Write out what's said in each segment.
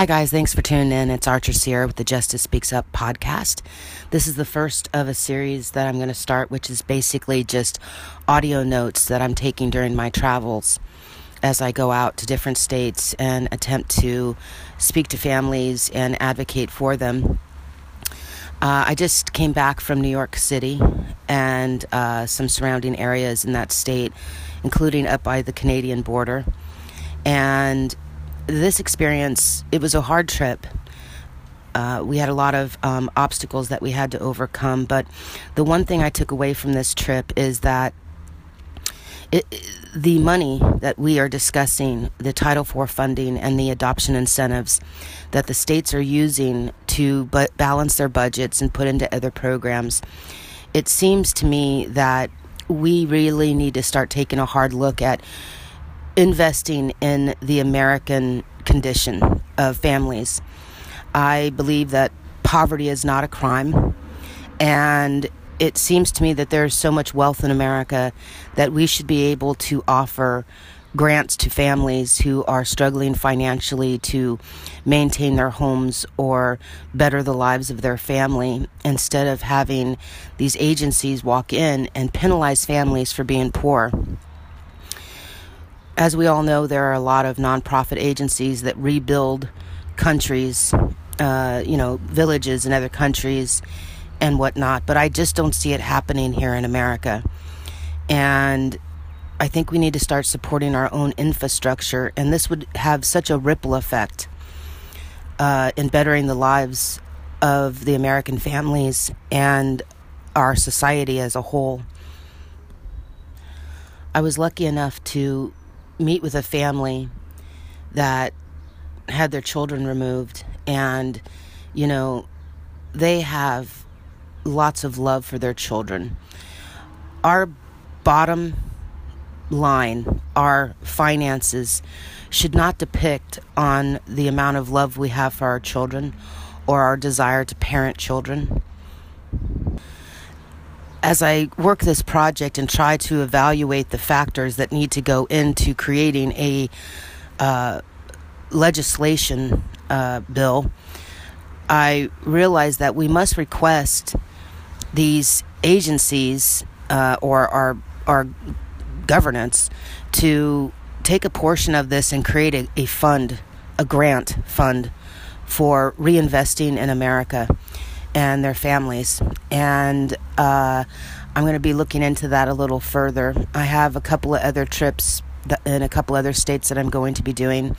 Hi, guys. Thanks for tuning in. It's Archer Sierra with the Justice Speaks Up podcast. This is the first of a series that I'm going to start, which is basically just audio notes that I'm taking during my travels as I go out to different states and attempt to speak to families and advocate for them. Uh, I just came back from New York City and uh, some surrounding areas in that state, including up by the Canadian border. And this experience, it was a hard trip. Uh, we had a lot of um, obstacles that we had to overcome, but the one thing I took away from this trip is that it, the money that we are discussing, the Title IV funding and the adoption incentives that the states are using to balance their budgets and put into other programs, it seems to me that we really need to start taking a hard look at investing in the American condition of families. I believe that poverty is not a crime, and it seems to me that there's so much wealth in America that we should be able to offer grants to families who are struggling financially to maintain their homes or better the lives of their family instead of having these agencies walk in and penalize families for being poor as we all know, there are a lot of nonprofit agencies that rebuild countries, uh, you know, villages in other countries and whatnot. But I just don't see it happening here in America. And I think we need to start supporting our own infrastructure, and this would have such a ripple effect uh, in bettering the lives of the American families and our society as a whole. I was lucky enough to meet with a family that had their children removed and you know they have lots of love for their children. Our bottom line our finances should not depict on the amount of love we have for our children or our desire to parent children as I work this project and try to evaluate the factors that need to go into creating a uh, legislation uh, bill, I realize that we must request these agencies uh, or our our governance to take a portion of this and create a, a fund, a grant fund for reinvesting in America and their families. And uh, I'm going to be looking into that a little further. I have a couple of other trips in a couple other states that I'm going to be doing,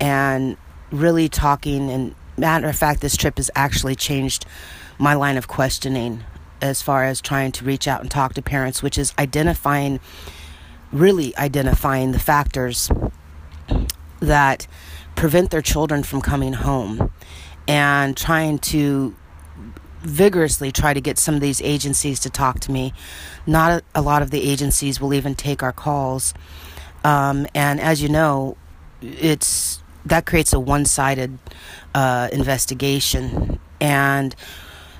and really talking. And matter of fact, this trip has actually changed my line of questioning as far as trying to reach out and talk to parents, which is identifying, really identifying the factors that prevent their children from coming home and trying to vigorously try to get some of these agencies to talk to me. Not a, a lot of the agencies will even take our calls. Um, and as you know, it's that creates a one-sided uh, investigation. And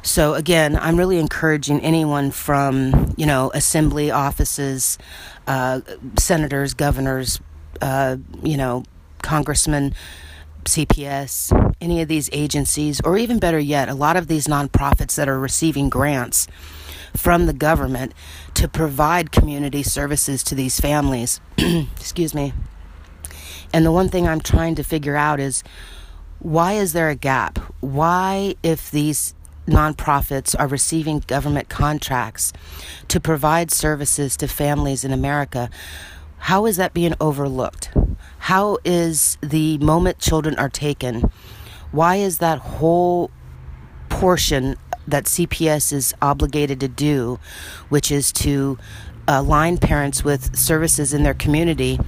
so again, I'm really encouraging anyone from you know assembly offices, uh, senators, governors, uh, you know, congressmen CPS, any of these agencies, or even better yet, a lot of these nonprofits that are receiving grants from the government to provide community services to these families. Excuse me. And the one thing I'm trying to figure out is why is there a gap? Why, if these nonprofits are receiving government contracts to provide services to families in America, how is that being overlooked? How is the moment children are taken? Why is that whole portion that CPS is obligated to do, which is to uh, align parents with services in their community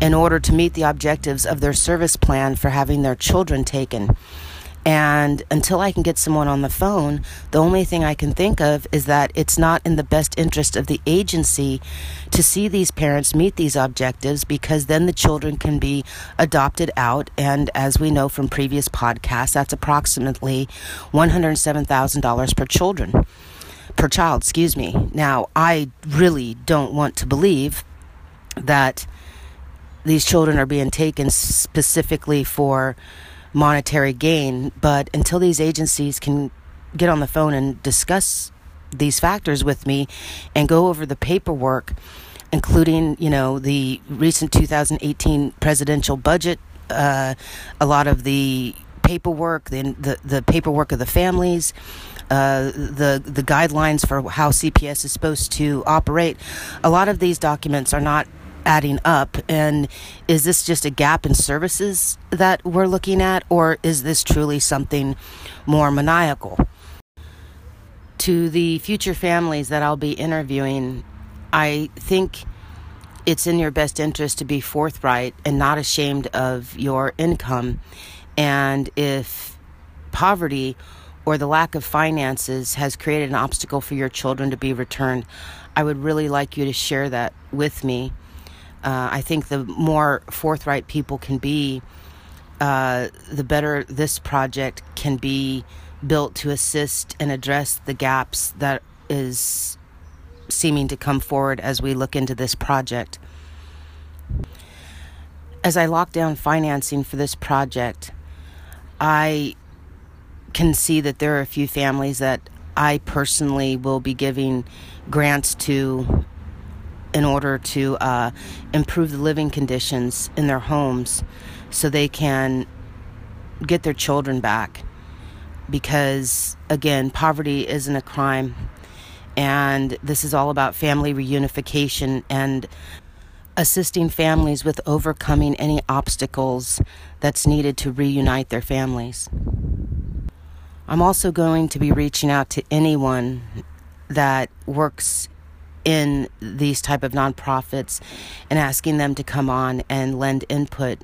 in order to meet the objectives of their service plan for having their children taken? And until I can get someone on the phone, the only thing I can think of is that it's not in the best interest of the agency to see these parents meet these objectives because then the children can be adopted out. And as we know from previous podcasts, that's approximately $107,000 per children. Per child, excuse me. Now, I really don't want to believe that these children are being taken specifically for monetary gain. But until these agencies can get on the phone and discuss these factors with me and go over the paperwork, including, you know, the recent 2018 presidential budget, uh, a lot of the paperwork, the, the, the paperwork of the families, uh, the the guidelines for how CPS is supposed to operate. A lot of these documents are not adding up and is this just a gap in services that we're looking at or is this truly something more maniacal to the future families that I'll be interviewing I think it's in your best interest to be forthright and not ashamed of your income and if poverty or the lack of finances has created an obstacle for your children to be returned, I would really like you to share that with me. Uh, I think the more forthright people can be, uh, the better this project can be built to assist and address the gaps that is seeming to come forward as we look into this project. As I lock down financing for this project, I can see that there are a few families that I personally will be giving grants to in order to uh, improve the living conditions in their homes so they can get their children back. Because, again, poverty isn't a crime. And this is all about family reunification and assisting families with overcoming any obstacles that's needed to reunite their families. I'm also going to be reaching out to anyone that works in these type of nonprofits and asking them to come on and lend input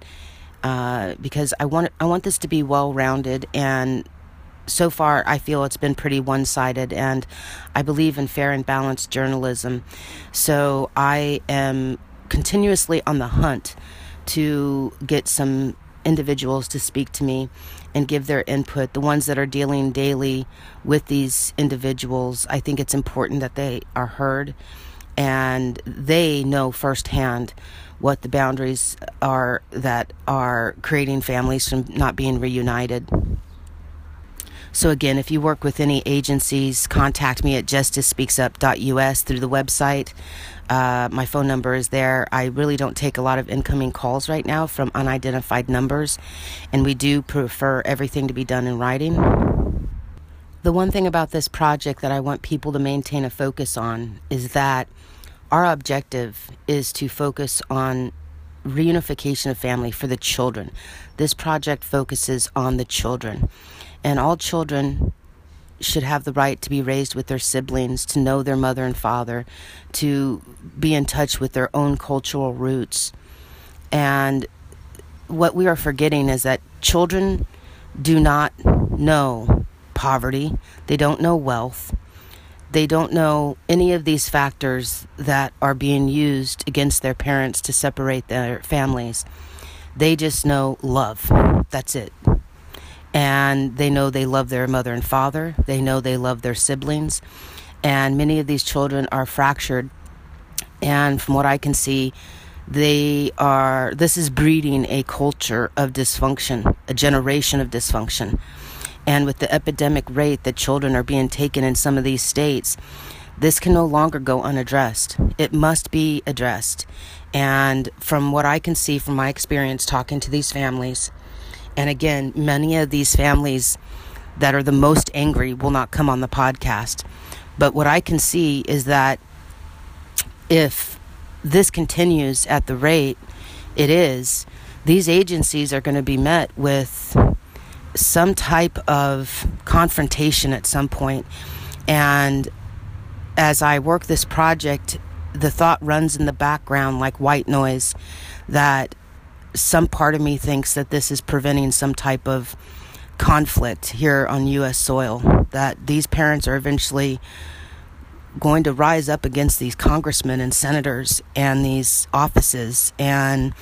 uh, because I want I want this to be well rounded and so far I feel it's been pretty one sided and I believe in fair and balanced journalism. So I am continuously on the hunt to get some individuals to speak to me and give their input. The ones that are dealing daily with these individuals, I think it's important that they are heard and they know firsthand what the boundaries are that are creating families from not being reunited. So, again, if you work with any agencies, contact me at justicespeaksup.us through the website. Uh, my phone number is there. I really don't take a lot of incoming calls right now from unidentified numbers, and we do prefer everything to be done in writing. The one thing about this project that I want people to maintain a focus on is that our objective is to focus on reunification of family for the children. This project focuses on the children, and all children should have the right to be raised with their siblings, to know their mother and father, to be in touch with their own cultural roots. And what we are forgetting is that children do not know poverty, they don't know wealth, they don't know any of these factors that are being used against their parents to separate their families. They just know love. That's it and they know they love their mother and father. They know they love their siblings. And many of these children are fractured. And from what I can see, they are, this is breeding a culture of dysfunction, a generation of dysfunction. And with the epidemic rate that children are being taken in some of these states, this can no longer go unaddressed. It must be addressed. And from what I can see from my experience talking to these families, and again, many of these families that are the most angry will not come on the podcast. But what I can see is that if this continues at the rate it is, these agencies are going to be met with some type of confrontation at some point. And as I work this project, the thought runs in the background like white noise that some part of me thinks that this is preventing some type of conflict here on U.S. soil, that these parents are eventually going to rise up against these congressmen and senators and these offices. And,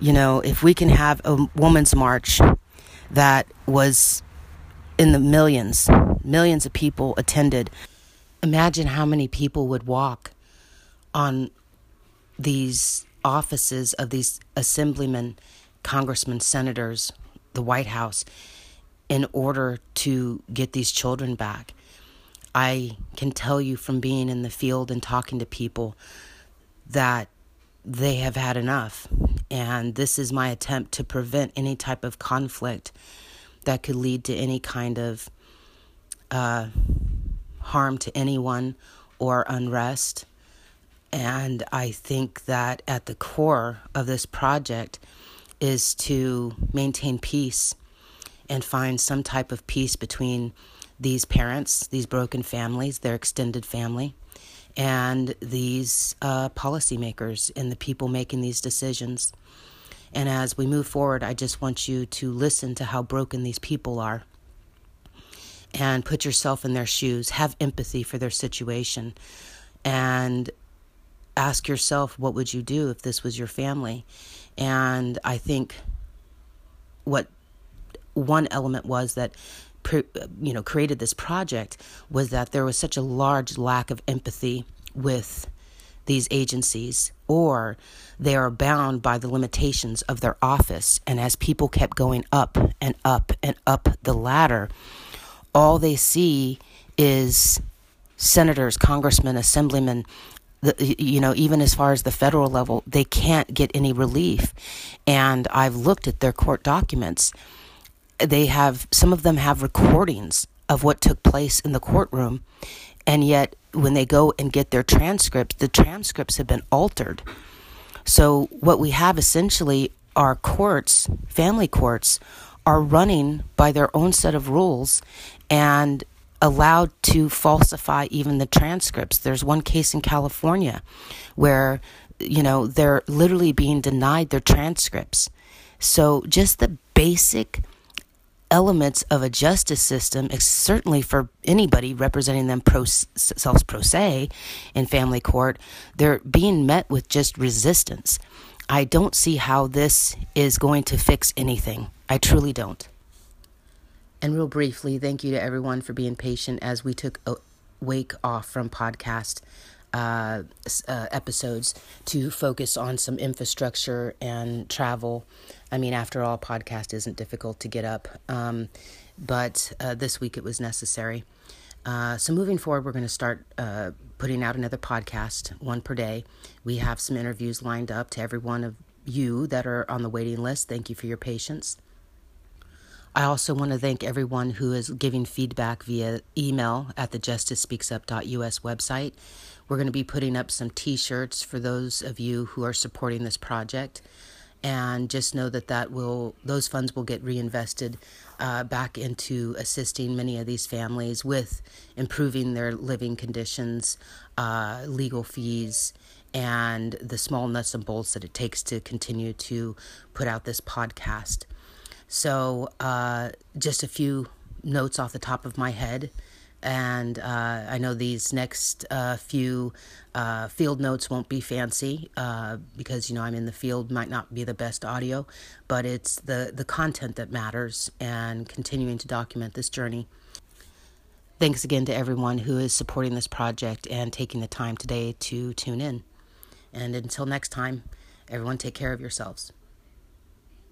you know, if we can have a woman's march that was in the millions, millions of people attended, imagine how many people would walk on these offices of these assemblymen, congressmen, senators, the White House in order to get these children back. I can tell you from being in the field and talking to people that they have had enough. And this is my attempt to prevent any type of conflict that could lead to any kind of uh, harm to anyone or unrest. And I think that at the core of this project is to maintain peace and find some type of peace between these parents, these broken families, their extended family, and these uh, policymakers and the people making these decisions. And as we move forward, I just want you to listen to how broken these people are and put yourself in their shoes, have empathy for their situation, and ask yourself, what would you do if this was your family? And I think what one element was that you know created this project was that there was such a large lack of empathy with these agencies or they are bound by the limitations of their office and as people kept going up and up and up the ladder all they see is senators, congressmen, assemblymen, the, you know, even as far as the federal level, they can't get any relief. And I've looked at their court documents. They have, some of them have recordings of what took place in the courtroom. And yet, when they go and get their transcripts, the transcripts have been altered. So, what we have essentially are courts, family courts, are running by their own set of rules and allowed to falsify even the transcripts. There's one case in California where, you know, they're literally being denied their transcripts. So just the basic elements of a justice system, certainly for anybody representing them pro, self pro se in family court, they're being met with just resistance. I don't see how this is going to fix anything. I truly don't. And real briefly, thank you to everyone for being patient as we took a wake off from podcast uh, uh, episodes to focus on some infrastructure and travel. I mean, after all, podcast isn't difficult to get up, um, but uh, this week it was necessary. Uh, so moving forward, we're going to start uh, putting out another podcast, one per day. We have some interviews lined up to every one of you that are on the waiting list. Thank you for your patience. I also want to thank everyone who is giving feedback via email at the justicespeaksup.us website. We're going to be putting up some t shirts for those of you who are supporting this project. And just know that, that will those funds will get reinvested uh, back into assisting many of these families with improving their living conditions, uh, legal fees, and the small nuts and bolts that it takes to continue to put out this podcast. So, uh, just a few notes off the top of my head. And uh, I know these next uh, few uh, field notes won't be fancy uh, because, you know, I'm in the field, might not be the best audio, but it's the, the content that matters and continuing to document this journey. Thanks again to everyone who is supporting this project and taking the time today to tune in. And until next time, everyone take care of yourselves.